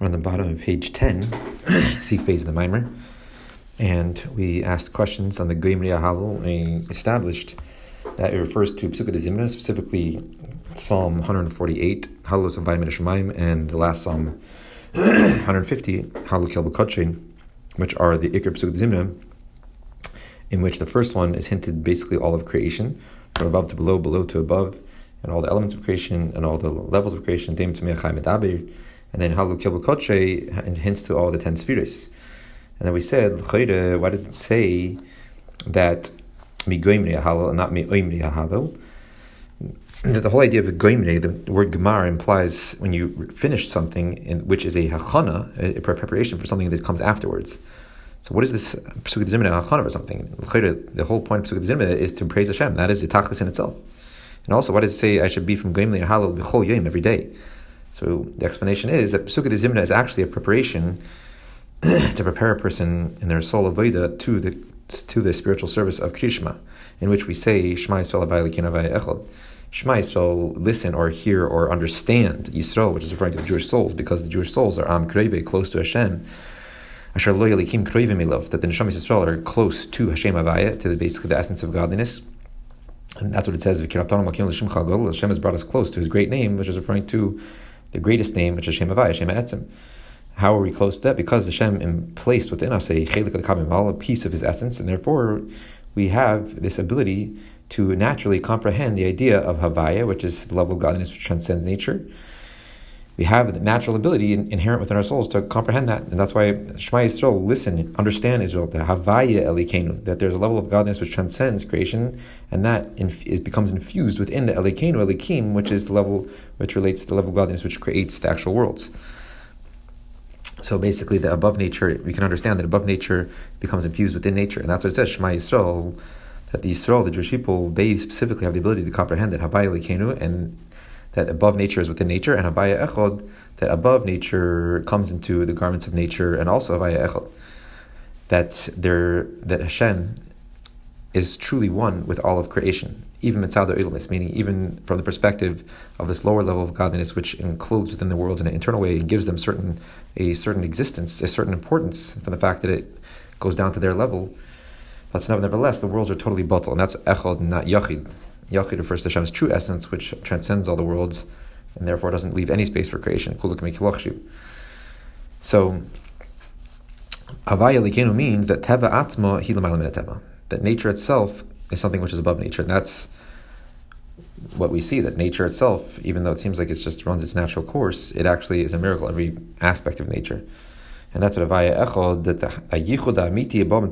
On the bottom of page 10, Seek base of the Mimer, and we asked questions on the Goimri Halal. We established that it refers to Psukkah de Zimna, specifically Psalm 148, Halos of Shemaim, and the last Psalm 150, Halal Kel B'Kotchein, which are the Iker Psukkah de Zimna, in which the first one is hinted basically all of creation, from above to below, below to above, and all the elements of creation and all the levels of creation, Dem Tzmeach Medabir and then Halu Kilbu Kotre hints to all the ten spheres. And then we said, why does it say that mi goimri halal and not mi oimri halal? That The whole idea of a goimri, the word gemar implies when you finish something, in, which is a hachana, a preparation for something that comes afterwards. So what is this Pesukah Zimna hachana or something? The whole point of Pesukah Zimna is to praise Hashem. That is the tachlis in itself. And also, why does it say I should be from goimri halal b'chol yom every day? So the explanation is that Pesukah de Zimna is actually a preparation to prepare a person in their soul of Veda to the to the spiritual service of Krishma, in which we say Shema Yisrael Echad. Shema Yisrael, listen or hear or understand Yisrael, which is referring to the Jewish souls, because the Jewish souls are Am Kreve, close to Hashem. Asher Lo Yalikim Krevim that the Neshamas Yisrael are close to Hashem Avaya, to the basically the essence of godliness. And that's what it says. Hashem has brought us close to His great name, which is referring to the greatest name, which is Shem Avai, Shem Etzim. How are we close to that? Because Hashem placed within us a chelik a piece of His essence, and therefore we have this ability to naturally comprehend the idea of Havaya, which is the level of godliness which transcends nature. We have the natural ability inherent within our souls to comprehend that, and that's why Shema Yisrael, listen, understand Israel, the Havaya Elikenu, that there's a level of godliness which transcends creation, and that inf- is, becomes infused within the Elikenu, Elikim, which is the level which relates to the level of godliness which creates the actual worlds. So basically, the above nature, we can understand that above nature becomes infused within nature, and that's what it says, Shema Yisrael, that the Yisrael, the Jewish people, they specifically have the ability to comprehend that Havaya Elikenu, and that above nature is within nature, and Havaya Echod, that above nature comes into the garments of nature, and also Havaya Echod, that there that Hashem is truly one with all of creation, even mitzad ilmis, meaning even from the perspective of this lower level of godliness, which includes within the worlds in an internal way and gives them certain a certain existence, a certain importance from the fact that it goes down to their level. But nevertheless, the worlds are totally bottle, and that's echod, not yachid. Yachid refers to Hashem's true essence, which transcends all the worlds, and therefore doesn't leave any space for creation. So, Avaya Likenu means that Teva Atma Hilamal Teva, that nature itself is something which is above nature, and that's what we see that nature itself, even though it seems like it just runs its natural course, it actually is a miracle, every aspect of nature. And that's what Avaya Echod, that the Yichud Amiti above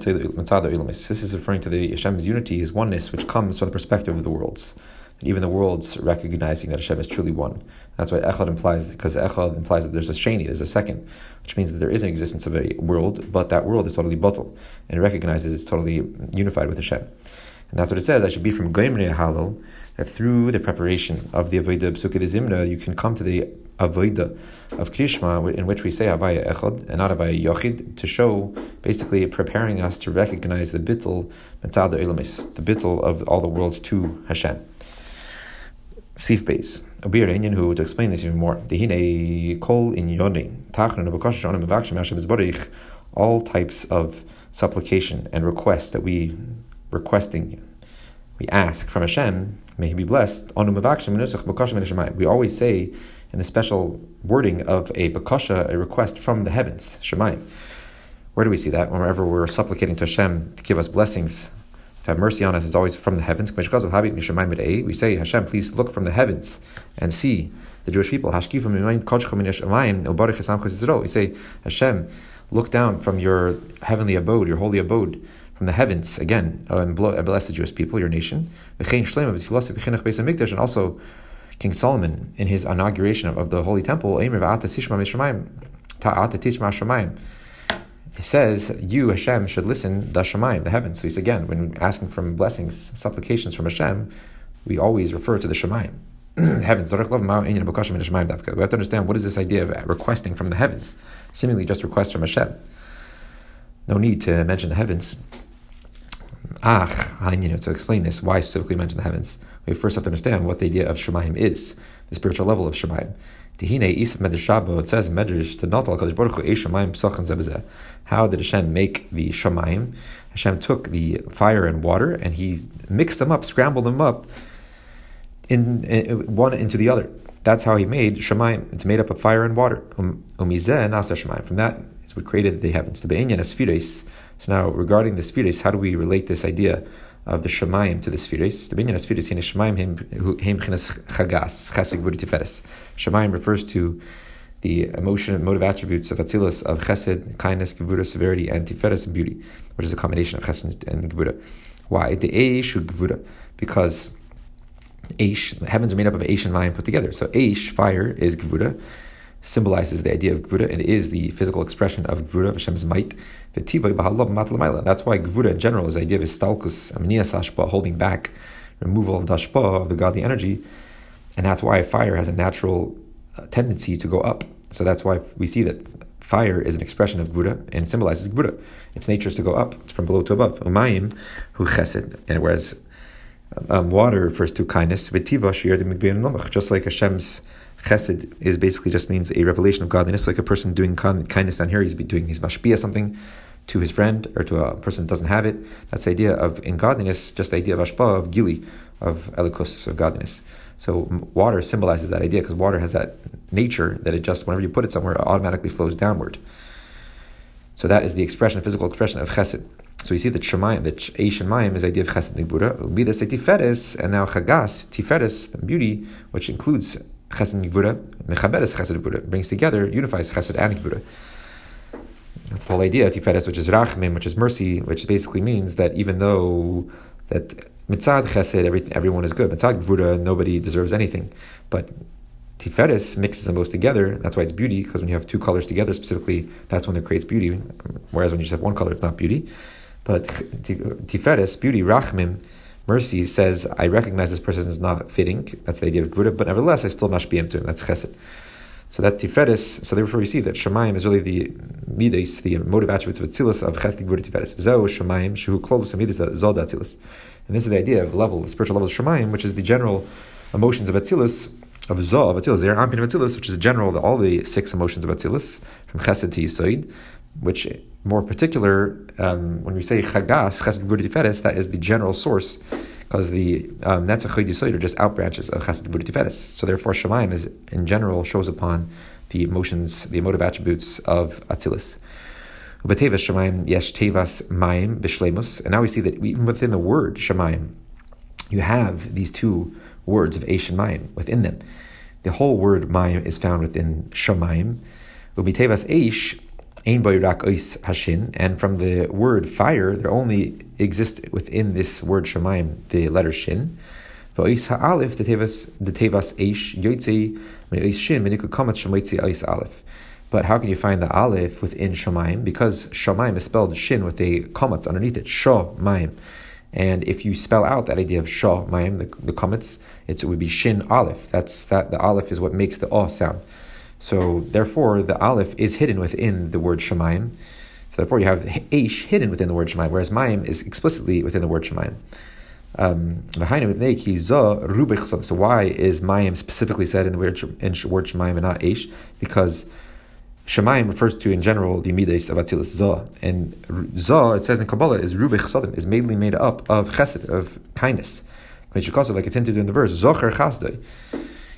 This is referring to the Hashem's unity, his oneness, which comes from the perspective of the worlds. And even the worlds recognizing that Hashem is truly one. That's what Echad implies, because Echad implies that there's a Sheni, there's a second, which means that there is an existence of a world, but that world is totally bottle, and recognizes it's totally unified with Hashem. And that's what it says. I should be from Goimri Halal, that through the preparation of the Avodah Psukkah Zimna, you can come to the Of Krishma, in which we say Avaya Echad and not Havaya Yochid, to show basically preparing us to recognize the bittul Mitzad Ilamis, the bittul of all the worlds to Hashem. Sif base. A beer Indian who to explain this even more. Dehine kol in yoni zborich. All types of supplication and request that we requesting, we ask from Hashem, may He be blessed. We always say in the special wording of a bakasha, a request from the heavens, Shemaim. Where do we see that? Whenever we're supplicating to Hashem to give us blessings, to have mercy on us, is always from the heavens. We say, Hashem, please look from the heavens and see the Jewish people. We say, Hashem, look down from your heavenly abode, your holy abode, from the heavens again, and bless the Jewish people, your nation. And also King Solomon, in his inauguration of, of the Holy Temple, he says, You, Hashem, should listen, the Shemaim, the heavens. So he's again, when asking for blessings, supplications from Hashem, we always refer to the Shemaim. heavens. We have to understand what is this idea of requesting from the heavens? Seemingly just request from Hashem. No need to mention the heavens. Ah, to explain this, why specifically mention the heavens? We first have to understand what the idea of Shemaim is, the spiritual level of Shemaim. Tehine Isa Medrash Shabo, it says Medrash, to Kadosh Baruch Hu, Zebezeh. How did Hashem make the Shamayim? Hashem took the fire and water and he mixed them up, scrambled them up in, in one into the other. That's how he made Shemaim. It's made up of fire and water. Um, umizeh nasa Shemaim. From that is what created the heavens. The Be'inyan is So now, regarding the Spheres, how do we relate this idea of the Shemaim to the Spheres? The Be'inyan Spheres in Shemaim him chinas chagas chesed gvura tiferes. Shemaim refers to the emotion and motive attributes of Atzilus of Chesed, kindness, Gevura, severity, and Tiferes and beauty, which is a combination of Chesed and Gevura. Why? The Eish Gevura, because Aish, the heavens are made up of Aish and Mayim put together. So Aish, fire, is Gvura, symbolizes the idea of Gvura, and is the physical expression of Gvura, Hashem's might. That's why Gvura in general is the idea of Istalkus, Amniyas Ashpa, holding back, removal of Dashpa, of the godly energy. And that's why fire has a natural uh, tendency to go up. So that's why we see that fire is an expression of Gvura and symbolizes Gvura. Its nature is to go up, it's from below to above. Umayim, who chesed. And whereas um, water refers to kindness. Just like Hashem's chesed is basically just means a revelation of godliness. Like a person doing kindness down here, he's doing his mashpia something to his friend or to a person that doesn't have it. That's the idea of in godliness, just the idea of ashpa of gili, of elikos, of godliness. So water symbolizes that idea because water has that nature that it just whenever you put it somewhere, it automatically flows downward. So that is the expression, physical expression of chesed. So we see that Shemayim, that Eish and Mayim is the idea of Chesed Nibura. The Tiferes, and now Chagas, Tiferes, the beauty, which includes Chesed Nibura, Mechaberes Chesed Nibura, brings together, unifies Chesed and Nibura. That's the whole idea of Tiferes, which is Rachmim, which is mercy, which basically means that even though that Mitzad Chesed, every, everyone is good. Mitzad Gvura, nobody deserves anything. But Tiferes mixes them both together. That's why it's beauty, because when you have two colors together, specifically, that's when it creates beauty. Whereas when you just have one color, it's not beauty. But Tiferes, beauty, Rachmim, mercy says, I recognize this person is not fitting. That's the idea of Gvura, but nevertheless, I still must mashbiyim to him. That's Chesed. So that's Tiferes. So therefore, we see that Shemaim is really the midas, the motive attributes of Atzilus of Chesed Gvura Tiferes. Zeo Shemaim, Shu close midas Zod Atzilus. And this is the idea of level, the spiritual level of Shemaim, which is the general emotions of Atzilus, of Zod, of Atzilus, Zer Ampin of Atzilus, which is general, all the six emotions of Atzilus, from Chesed to Yisoid, which more particular, um, when we say chagas, chesed gvura tiferes, that is the general source, because the um, netzach yisoid are just out branches of chesed gvura tiferes. So therefore, shemaim is in general shows upon the emotions, the emotive attributes of Atzilus. Ubetevas shemaim yesh tevas maim b'shlemus, and now we see that even within the word shemaim, you have these two words of Eish and Mayim within them. The whole word Mayim is found within Shemaim. Ubitevas Eish and from the word fire, there only exists within this word Shemaim the letter Shin. V'ois ha'alif, the tevas, the tevas eish, me'ois shin, me'niku kamat shemoitzi ois alif. But how can you find the aleph within Shemaim? Because Shemaim is spelled shin with a kamatz underneath it, Shomaim. And if you spell out that idea of Shomaim, the, the kamatz, it would be shin aleph. That's that the aleph is what makes the oh sound. So therefore, the aleph is hidden within the word shemayim. So therefore, you have aish hidden within the word shemayim, whereas mayim is explicitly within the word shemayim. Um, so why is mayim specifically said in the word, in word shemayim and not aish? Because Shemayim refers to, in general, the midas of Atzilus Zah. And Zah, it says in Kabbalah, is Rubik Chasadim, is mainly made up of chesed, of kindness. Like it's hinted in the verse, Zocher Chasdai.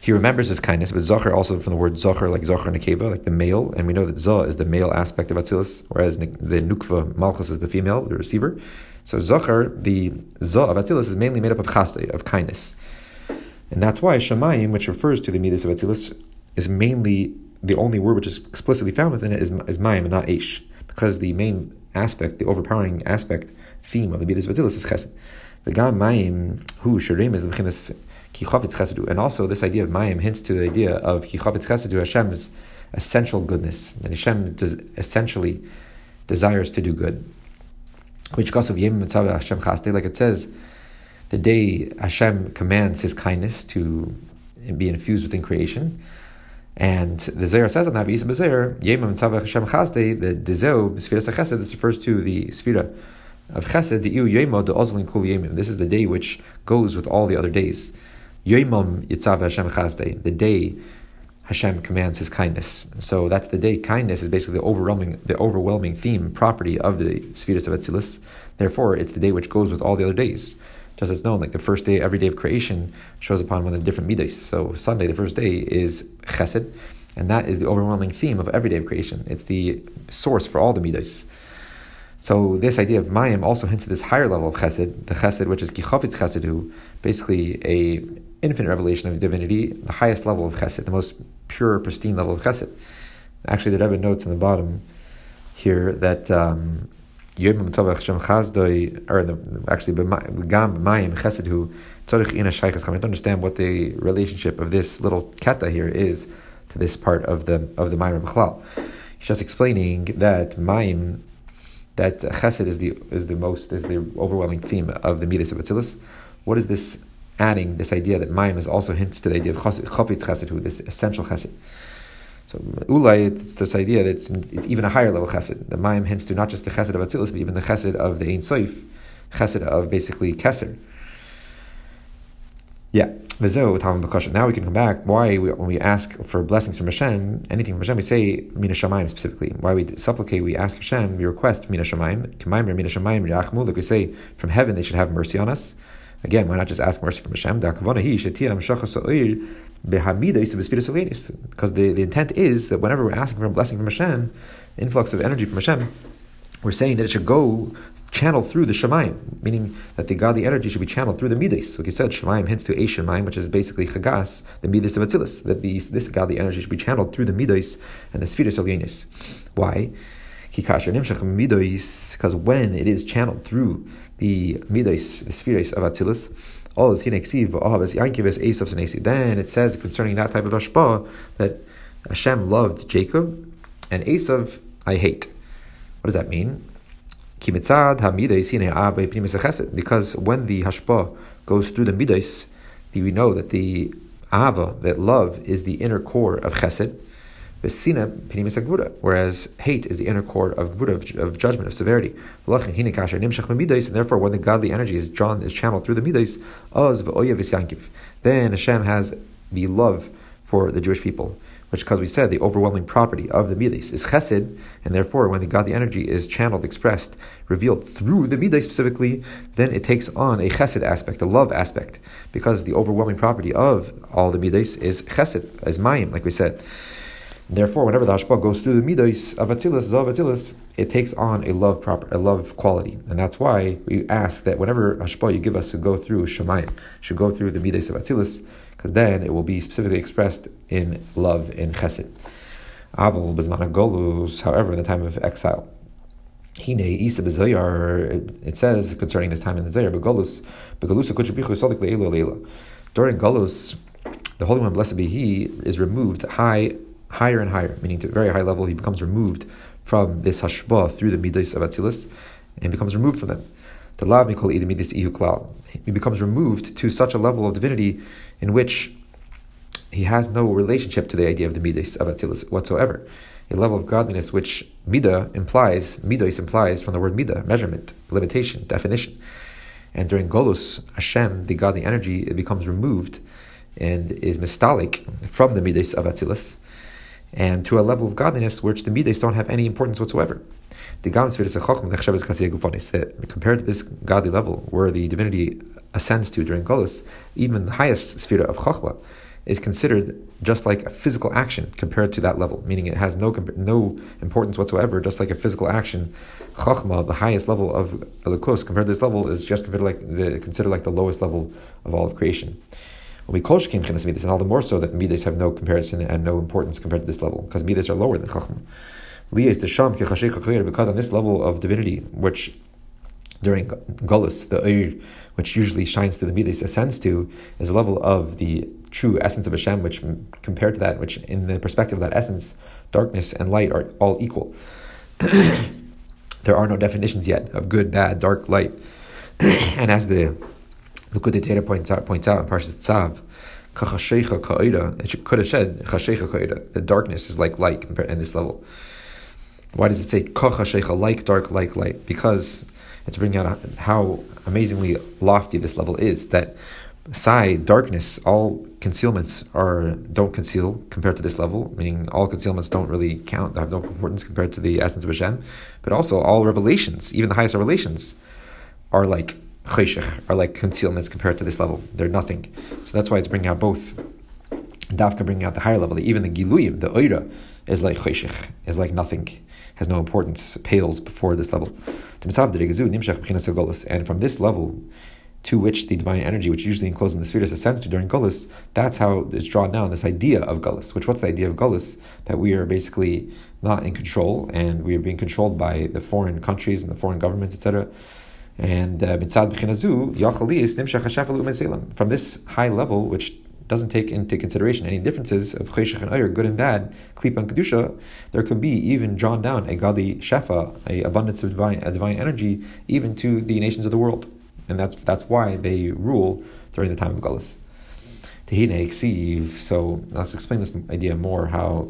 He remembers his kindness, but Zachar also from the word Zachar, like Zachar Nekeva, like the male, and we know that Zah is the male aspect of Atzilus, whereas the Nukva Malchus is the female, the receiver. So Zachar, the Zah of Atzilus, is mainly made up of Chasdei, of kindness. And that's why Shemayim, which refers to the Midas of Atzilus, is mainly the only word which is explicitly found within it is, is Mayim and not Aish, because the main aspect, the overpowering aspect, theme of the Midas of Atzilus is Chesed. The God Mayim, who Shirim is the and also, this idea of Mayim hints to the idea of Kichavetz Chesedu, Hashem's essential goodness. That Hashem essentially desires to do good. Which of Yem Hashem Chaste, like it says, the day Hashem commands His kindness to be infused within creation. And the Zohar says on that, Yisam Bezer, Yem Hashem Chaste, the Dezeu, Sfiras Chesed, this refers to the Sfira of Chesed, the Iu Yemo, the Ozlin Kul Yemim. This is the day which goes with all the other days. Yoimam Yitzav Hashem Chazdei, the day Hashem commands His kindness. So that's the day. Kindness is basically the overwhelming, the overwhelming theme, property of the Sfiras of Atzilus. Therefore, it's the day which goes with all the other days. Just as known, like the first day, every day of creation shows upon one of the different midas. So Sunday, the first day, is Chesed, and that is the overwhelming theme of every day of creation. It's the source for all the midas. So this idea of Mayim also hints at this higher level of Chesed, the Chesed which is Kichofitz Chesed, who basically a infinite revelation of divinity, the highest level of Chesed, the most pure, pristine level of Chesed. Actually, the Rebbe notes in the bottom here that um, Yom Tzavach Chazdoi, or actually Gam Mayim Chesed Hu Shaychas to understand what the relationship of this little kata here is to this part of the of the Mayim B'chlal. He's just explaining that Mayim, that Chesed is the is the most is the overwhelming theme of the Midas of Atzilus. What is this adding? This idea that Mayim is also hints to the idea of Chofetz Chesed Hu, this essential Chesed. So ulay, it's this idea that it's, it's, even a higher level chesed. The mayim hints to not just the chesed of Atzilus, but even the chesed of the Ein Soif, chesed of basically Keser. Yeah, now we can come back. Why, we, when we ask for blessings from Hashem, anything from Hashem, we say Mina Shamayim specifically. Why we supplicate, we ask Hashem, we request Mina Shamayim, Kemaim Mina Shamayim, Yachmu, like we say, from heaven they should have mercy on us. Again, why not just ask mercy from Hashem? Because the, the intent is that whenever we're asking for a blessing from Hashem, influx of energy from Hashem, we're saying that it should go channeled through the Shemayim, meaning that the godly energy should be channeled through the Midas. Like you said, Shemayim hints to a Shemayim, which is basically Chagas, the Midas of Atzilus, that these, this godly energy should be channeled through the Midas and the Spheres of. Why? Because when it is channeled through the Midas, the Spheres of Atzilus, then it says concerning that type of hashpah that Hashem loved Jacob and Esav I hate. What does that mean? Because when the hashpah goes through the midas, we know that the ava, that love, is the inner core of chesed, Vesina pinimis whereas hate is the inner core of of, of judgment, of severity. And therefore, when the godly energy is drawn, is channeled through the midas, then Hashem has the love for the Jewish people, which, because we said, the overwhelming property of the midas is chesed, and therefore, when the godly energy is channeled, expressed, revealed through the midas specifically, then it takes on a chesed aspect, a love aspect, because the overwhelming property of all the midas is chesed, as mayim, like we said. Therefore, whenever the hashpah goes through the midos of atzilus, zav atzilus, it takes on a love proper, a love quality, and that's why we ask that whenever hashpah you give us to go through shemayim, should go through the midos of atzilus, because then it will be specifically expressed in love in chesed. Avol bezman golus, however, in the time of exile. Hine Isa b'zoyar, it says concerning this time in the Zoyar, begolus, begolus kuchabichu solik le'elu le'ela. During golus, the Holy One, blessed be He, is removed high higher and higher, meaning to a very high level, he becomes removed from this hashbah through the midas of Atzilus and becomes removed from them. He becomes removed to such a level of divinity in which he has no relationship to the idea of the midas of Atzilus whatsoever. A level of godliness which midah implies, midas implies from the word midah, measurement, limitation, definition. And during Golus, Hashem, the godly energy, it becomes removed and is mistalik from the midas of Atzilus and to a level of godliness which the midas don't have any importance whatsoever. The chokhmah, that compared to this godly level where the divinity ascends to during Golus, even the highest sphere of Chachma is considered just like a physical action compared to that level, meaning it has no no importance whatsoever, just like a physical action. Chachma, the highest level of Elikus, compared to this level, is just compared like the, considered like the lowest level of all of creation. We call Shekim Chinas Midas, and all the more so that Midas have no comparison and no importance compared to this level, because Midas are lower than Chachma. is the Sham because on this level of divinity, which during Golus, the Eir, which usually shines to the Midas, ascends to, is a level of the true essence of Hashem, which compared to that, which in the perspective of that essence, darkness and light are all equal. there are no definitions yet of good, bad, dark, light. and as the Likkutei Torah points out, points out in Parshas Tzav, it could have said the darkness is like light in this level. Why does it say Kachashecha, like dark, like light? Because it's bringing out how amazingly lofty this level is, that Side darkness, all concealments are don't conceal compared to this level, meaning all concealments don't really count, they have no importance compared to the essence of Hashem. But also all revelations, even the highest revelations, are like cheshech, are like concealments compared to this level. They're nothing. So that's why it's bringing out both. Dafka bringing out the higher level. Even the giluyim, the oira, is like cheshech, is like nothing, has no importance, pales before this level. And from this level, to which the divine energy, which usually enclosed in the spheres, ascends to during Gullus, that's how it's drawn down, this idea of Gullus. Which, what's the idea of Gullus? That we are basically not in control, and we are being controlled by the foreign countries and the foreign governments, etc. And uh, from this high level, which doesn't take into consideration any differences of cheshach and ayr, good and bad, klipa and kedusha, there could be even drawn down a godly shefa, a abundance of divine, a divine energy, even to the nations of the world and that's that's why they rule during the time of Gullus. So let's explain this idea more. How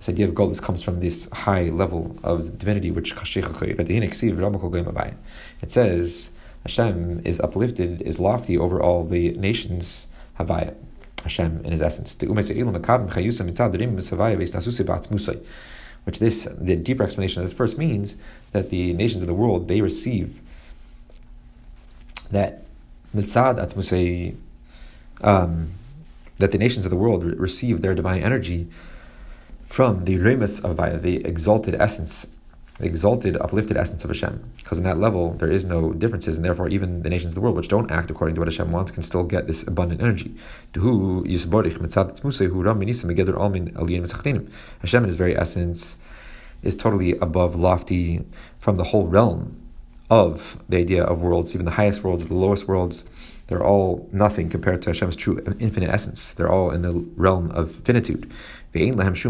this idea of Gullus comes from this high level of divinity, which it says Hashem is uplifted, is lofty over all the nations. Havaya. Hashem in his essence. Which this, the deeper explanation of this first means that the nations of the world, they receive that mitzad atzmusei, um, that the nations of the world re- receive their divine energy from the remus of Avaya, the exalted essence, the exalted, uplifted essence of Hashem. Because in that level, there is no differences, and therefore, even the nations of the world which don't act according to what Hashem wants can still get this abundant energy. Hashem, in his very essence, is totally above, lofty from the whole realm of the idea of worlds, even the highest worlds, the lowest worlds, they're all nothing compared to Hashem's true infinite essence. They're all in the realm of finitude. They have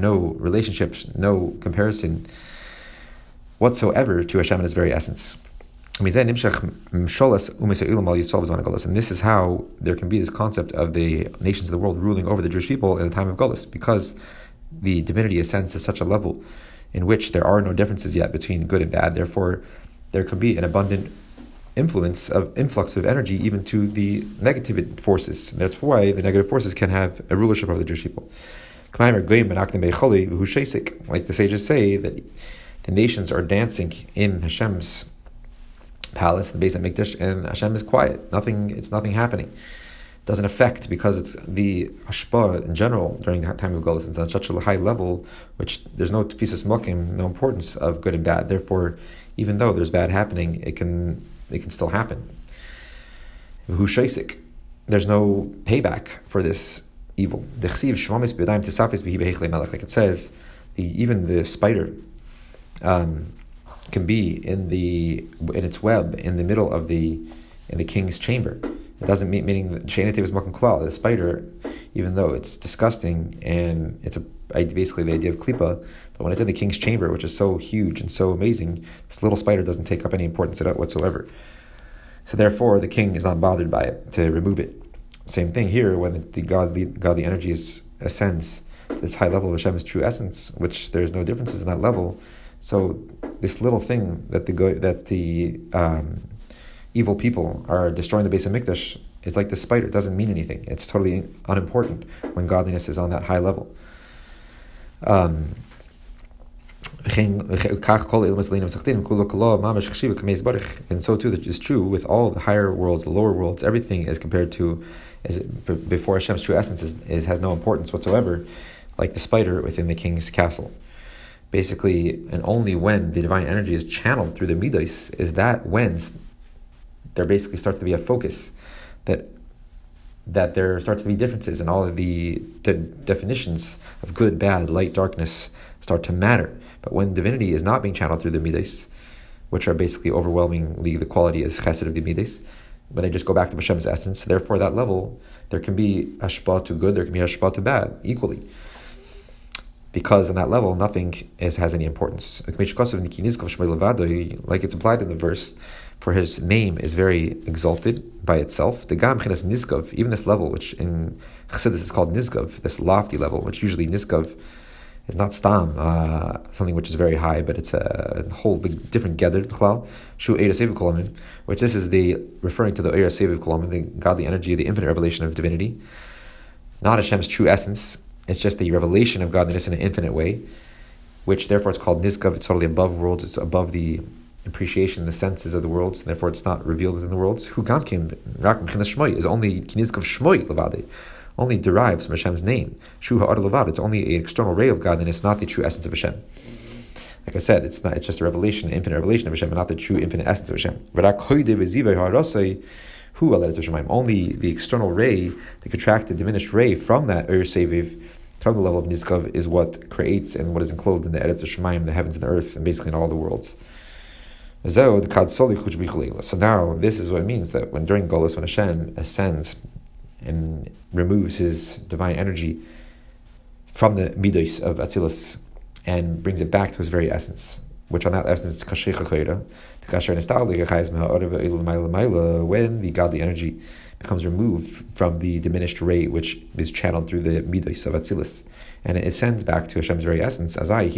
no relationships, no comparison whatsoever to Hashem in its very essence. And this is how there can be this concept of the nations of the world ruling over the Jewish people in the time of Gullus, because the divinity ascends to such a level in which there are no differences yet between good and bad. Therefore, there could be an abundant influence of influx of energy even to the negative forces. And that's why the negative forces can have a rulership over the Jewish people. Like the sages say that the nations are dancing in Hashem's palace, the base of Mikdash, and Hashem is quiet. Nothing. It's nothing happening It doesn't affect because it's the ashpa in general during the time of Golis. It's on such a high level, which there's no tefisas mokim, no importance of good and bad. Therefore, even though there's bad happening, it can it can still happen. There's no payback for this evil. Like it says, even the spider um, can be in the in its web in the middle of the in the king's chamber. It doesn't mean meaning Shainate was Makan Klal, the spider, even though it's disgusting and it's a basically the idea of klipa, but when it's in the king's chamber, which is so huge and so amazing, this little spider doesn't take up any importance at all whatsoever. So therefore, the king is not bothered by it to remove it. Same thing here when the godly godly energies ascends this high level of Hashem's true essence, which there's no differences in that level. So this little thing that the that the um, evil people are destroying the base of Hamikdash, it's like the spider. It doesn't mean anything. It's totally unimportant when godliness is on that high level. Um, and so too is true with all the higher worlds, the lower worlds, everything is compared to is before Hashem's true essence is, is, has no importance whatsoever, like the spider within the king's castle. Basically, and only when the divine energy is channeled through the midas is that when there basically starts to be a focus that that there starts to be differences and all of the de- definitions of good, bad, light, darkness start to matter. But when divinity is not being channeled through the midas, which are basically overwhelmingly the quality as chesed of the midas, when they just go back to Hashem's essence, therefore that level, there can be hashpa to good, there can be hashpa to bad, equally. Because on that level, nothing is, has any importance. Like it's implied in the verse, for his name is very exalted by itself. The Gam Chinas Nizgov, even this level, which in Chassidus is called Nizgov, this lofty level, which usually Nizgov is not stam, uh, something which is very high, but it's a whole big different gather klal. Shu Eira Seviv which this is the referring to the Eira Seviv Kolamin, the godly energy, the infinite revelation of divinity. Not Hashem's true essence. It's just the revelation of godliness in an infinite way, which therefore it's called Nizgav. It's totally above worlds. It's above the appreciation, in the senses of the worlds, and therefore it's not revealed within the worlds. Who is only Levade only derives from Hashem's name. It's only an external ray of God, and it's not the true essence of Hashem. Like I said, it's not. It's just a revelation, an infinite revelation of Hashem, and not the true infinite essence of Hashem. Only the external ray, the contracted, diminished ray from that Ur Seviv, from the level of Nizkav, is what creates and what is enclosed in the Eretz Shemaim, the heavens and the earth, and basically in all the worlds. So now, this is what it means that when during Golos, when Hashem ascends and removes his divine energy from the midos of Atzilus and brings it back to his very essence, which on that essence is kashecha when the godly energy becomes removed from the diminished ray which is channeled through the midos of Atzilus, and it ascends back to Hashem's very essence, as I,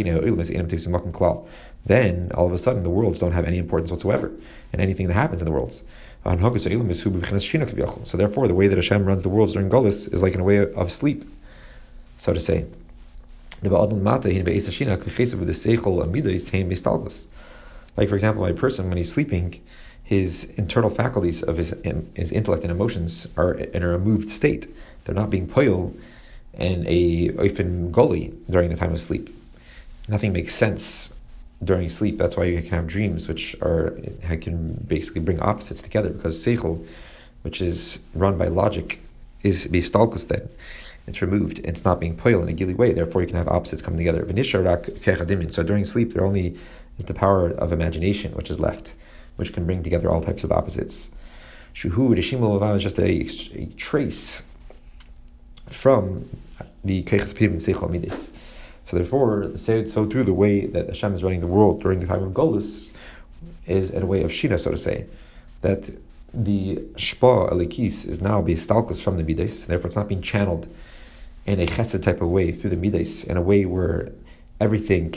then all of a sudden the worlds don't have any importance whatsoever, and anything that happens in the worlds. So therefore, the way that Hashem runs the worlds during Golis is like in a way of sleep, so to say. Like for example, a person when he's sleeping, his internal faculties of his um, his intellect and emotions are in a removed state. They're not being poil and a oifen goli during the time of sleep. Nothing makes sense during sleep. That's why you can have dreams, which are can basically bring opposites together. Because seichel, which is run by logic, is bistalkus then. It's removed and it's not being poil in a gilly way. Therefore, you can have opposites coming together. So during sleep, there only is the power of imagination which is left, which can bring together all types of opposites. Shuhu is just a, a trace from the Keichas Pidim Seichel Midis. So therefore, so too, the way that Hashem is running the world during the time of Golus is in a way of Shina, so to say, that the Shpa Alikis is now being stalkus from the Midas, therefore it's not being channeled in a chesed type of way through the Midas, in a way where everything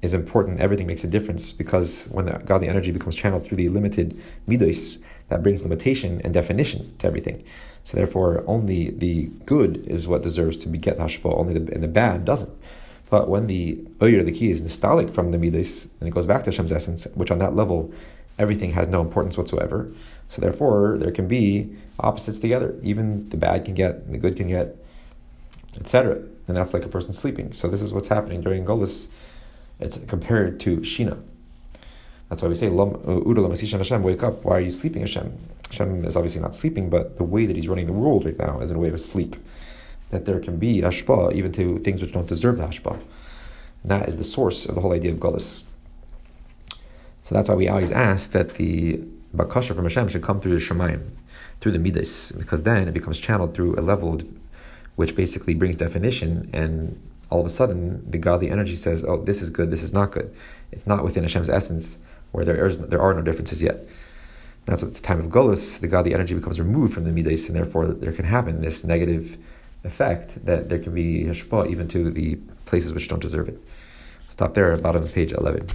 is important, everything makes a difference, because when the godly energy becomes channeled through the limited Midas, that brings limitation and definition to everything. So therefore, only the good is what deserves to be get hashpa, only the, and the bad doesn't. But when the oyer, the key, is nostalgic from the midas, and it goes back to Hashem's essence, which on that level, everything has no importance whatsoever. So therefore, there can be opposites together. Even the bad can get, the good can get, etc. And that's like a person sleeping. So this is what's happening during Golis. It's compared to Shina. That's why we say, uh, Hashem, wake up. Why are you sleeping, Hashem? Hashem is obviously not sleeping, but the way that he's running the world right now is in a way of sleep that there can be hashpa even to things which don't deserve the hashpa. And that is the source of the whole idea of gullus. So that's why we always ask that the bakasha from Hashem should come through the Shemaim, through the midas, because then it becomes channeled through a level which basically brings definition, and all of a sudden the godly energy says, "Oh, this is good, this is not good." It's not within Hashem's essence, where there is there are no differences yet. That's at the time of Golos, the godly energy becomes removed from the midas, and therefore there can happen this negative effect that there can be hashpa even to the places which don't deserve it. Stop there at bottom of page 11.